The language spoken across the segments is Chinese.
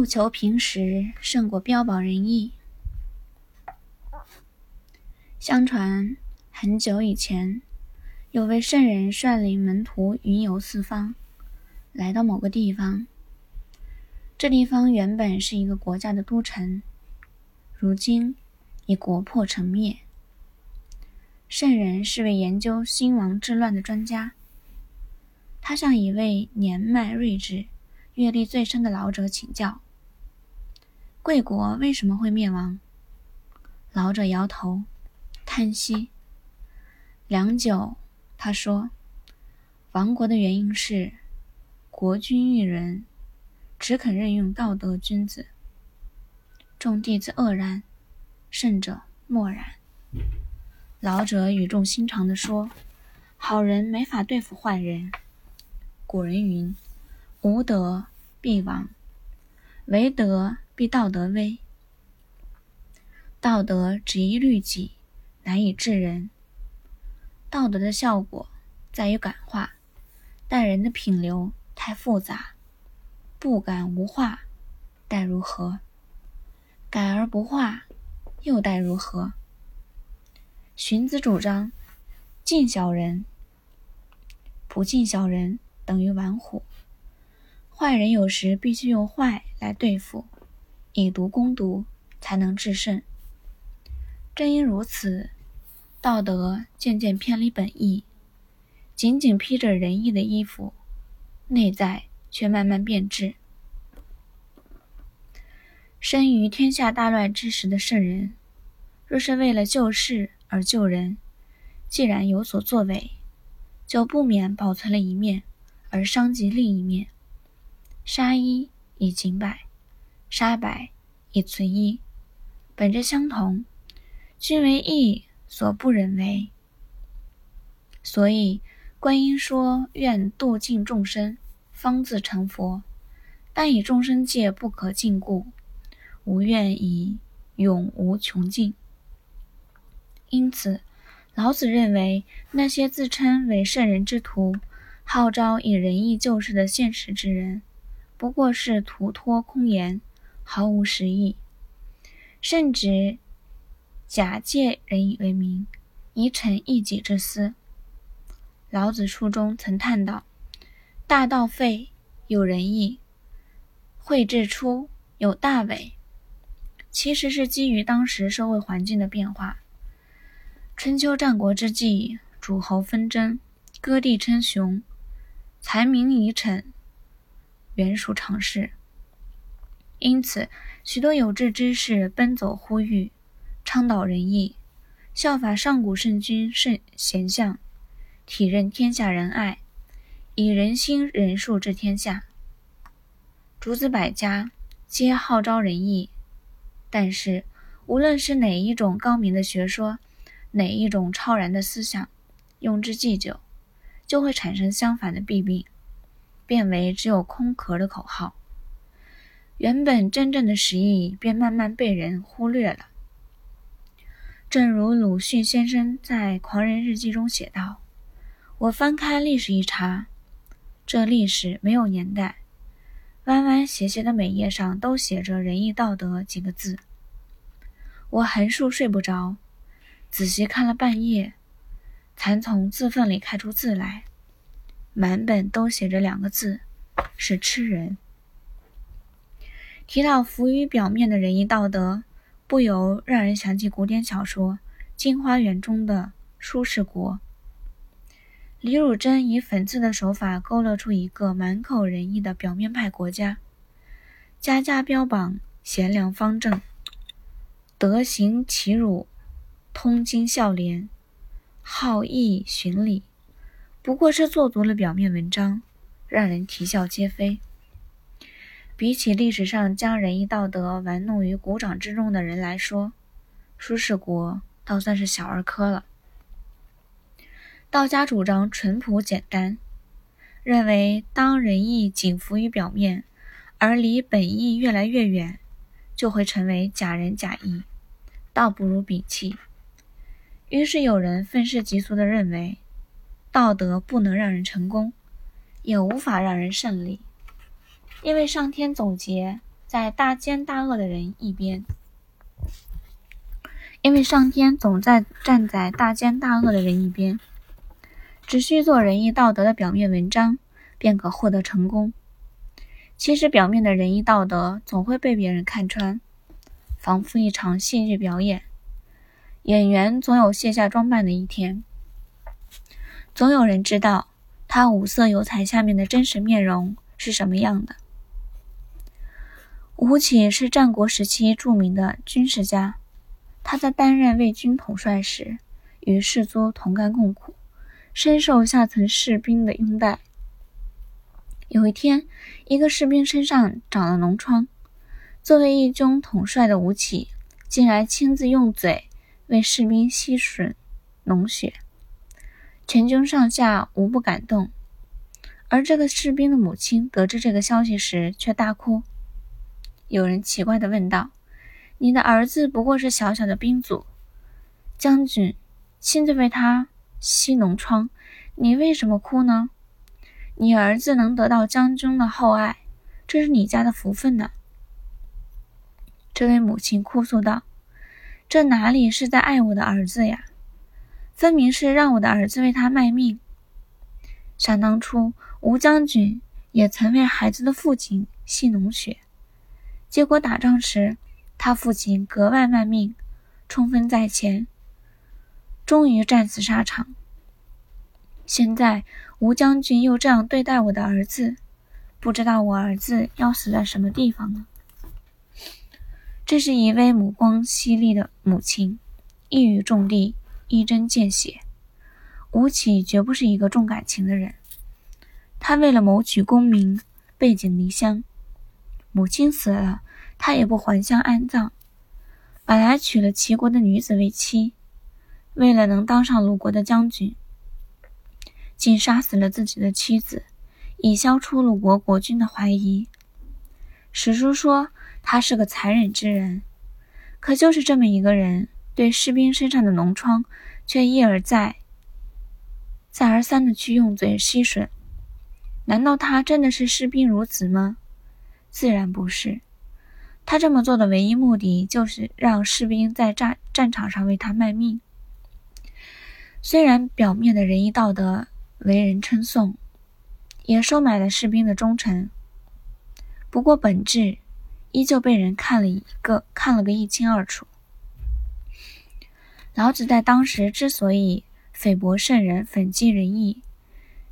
不求平时胜过标榜仁义。相传很久以前，有位圣人率领门徒云游四方，来到某个地方。这地方原本是一个国家的都城，如今已国破城灭。圣人是位研究兴亡治乱的专家，他向一位年迈睿智、阅历最深的老者请教：“魏国为什么会灭亡？”老者摇头，叹息。良久，他说：“亡国的原因是国君遇人。”只肯任用道德君子，众弟子愕然，圣者默然。老者语重心长地说：“好人没法对付坏人。古人云：‘无德必亡，唯德必道德威。’道德只宜律己，难以治人。道德的效果在于感化，但人的品流太复杂。”不敢无化，待如何？改而不化，又待如何？荀子主张敬小人，不敬小人等于玩虎。坏人有时必须用坏来对付，以毒攻毒，才能制胜。正因如此，道德渐渐偏离本意，仅仅披着仁义的衣服，内在。却慢慢变质。生于天下大乱之时的圣人，若是为了救世而救人，既然有所作为，就不免保存了一面，而伤及另一面。杀一以儆百，杀百以存一，本质相同，均为义所不忍为。所以观音说：“愿度尽众生。”方自成佛，但以众生界不可尽故，无愿以永无穷尽。因此，老子认为那些自称为圣人之徒，号召以仁义救世的现实之人，不过是徒托空言，毫无实意，甚至假借仁义为名，以逞一己之私。老子书中曾叹道。大道废，有仁义；绘制出，有大伪。其实是基于当时社会环境的变化。春秋战国之际，诸侯纷争，割地称雄，财名以逞，原属常事。因此，许多有志之士奔走呼吁，倡导仁义，效法上古圣君圣贤相，体认天下仁爱。以人心仁术治天下，诸子百家皆号召仁义，但是无论是哪一种高明的学说，哪一种超然的思想，用之既久，就会产生相反的弊病，变为只有空壳的口号，原本真正的实意便慢慢被人忽略了。正如鲁迅先生在《狂人日记》中写道：“我翻开历史一查。”这历史没有年代，弯弯斜斜的每页上都写着“仁义道德”几个字。我横竖睡不着，仔细看了半夜，才从字缝里看出字来，满本都写着两个字，是吃人。提到浮于表面的仁义道德，不由让人想起古典小说《镜花缘》中的舒适国。李汝珍以讽刺的手法勾勒出一个满口仁义的表面派国家，家家标榜贤良方正、德行齐儒、通经孝廉、好义循礼，不过是做足了表面文章，让人啼笑皆非。比起历史上将仁义道德玩弄于股掌之中的人来说，舒适国倒算是小儿科了。道家主张淳朴简单，认为当仁义仅浮于表面，而离本意越来越远，就会成为假仁假义，倒不如摒弃。于是有人愤世嫉俗地认为，道德不能让人成功，也无法让人胜利，因为上天总结在大奸大恶的人一边，因为上天总在站在大奸大恶的人一边。只需做仁义道德的表面文章，便可获得成功。其实，表面的仁义道德总会被别人看穿，仿佛一场戏剧表演。演员总有卸下装扮的一天，总有人知道他五色油彩下面的真实面容是什么样的。吴起是战国时期著名的军事家，他在担任魏军统帅时，与士卒同甘共苦。深受下层士兵的拥戴。有一天，一个士兵身上长了脓疮，作为义军统帅的吴起竟然亲自用嘴为士兵吸吮脓血，全军上下无不感动。而这个士兵的母亲得知这个消息时，却大哭。有人奇怪地问道：“你的儿子不过是小小的兵卒，将军亲自为他。”吸脓疮，你为什么哭呢？你儿子能得到将军的厚爱，这是你家的福分呢。这位母亲哭诉道：“这哪里是在爱我的儿子呀？分明是让我的儿子为他卖命。想当初，吴将军也曾为孩子的父亲吸脓血，结果打仗时，他父亲格外卖命，冲锋在前。”终于战死沙场。现在吴将军又这样对待我的儿子，不知道我儿子要死在什么地方呢？这是一位目光犀利的母亲，一语中的，一针见血。吴起绝不是一个重感情的人，他为了谋取功名，背井离乡。母亲死了，他也不还乡安葬，本来娶了齐国的女子为妻。为了能当上鲁国的将军，竟杀死了自己的妻子，以消除鲁国国君的怀疑。史书说他是个残忍之人，可就是这么一个人，对士兵身上的脓疮却一而再、再而三的去用嘴吸吮。难道他真的是视兵如子吗？自然不是。他这么做的唯一目的，就是让士兵在战战场上为他卖命。虽然表面的仁义道德为人称颂，也收买了士兵的忠诚，不过本质依旧被人看了一个看了个一清二楚。老子在当时之所以诽谤圣人、粉击仁义，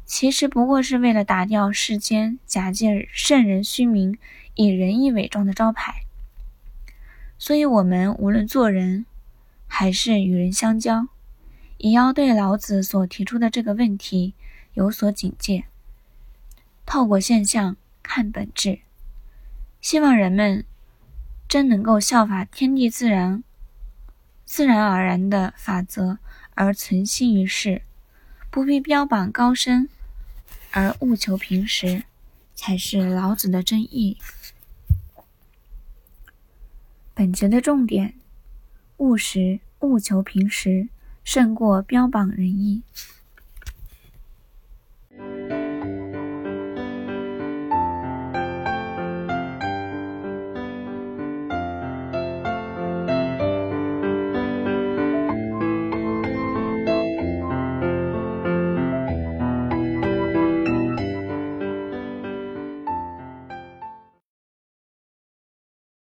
其实不过是为了打掉世间假借圣人虚名、以仁义伪装的招牌。所以，我们无论做人还是与人相交。也要对老子所提出的这个问题有所警戒，透过现象看本质。希望人们真能够效法天地自然、自然而然的法则而存心于世，不必标榜高深而务求平实，才是老子的真意。本节的重点：务实，务求平实。胜过标榜仁义。